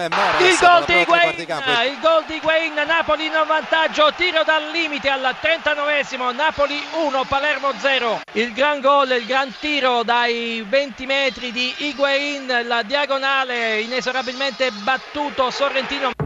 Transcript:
Eh, il gol di Higuain, campo. il gol di Higuain, Napoli in vantaggio, tiro dal limite al 39esimo, Napoli 1, Palermo 0. Il gran gol, il gran tiro dai 20 metri di Higuain, la diagonale inesorabilmente battuto Sorrentino.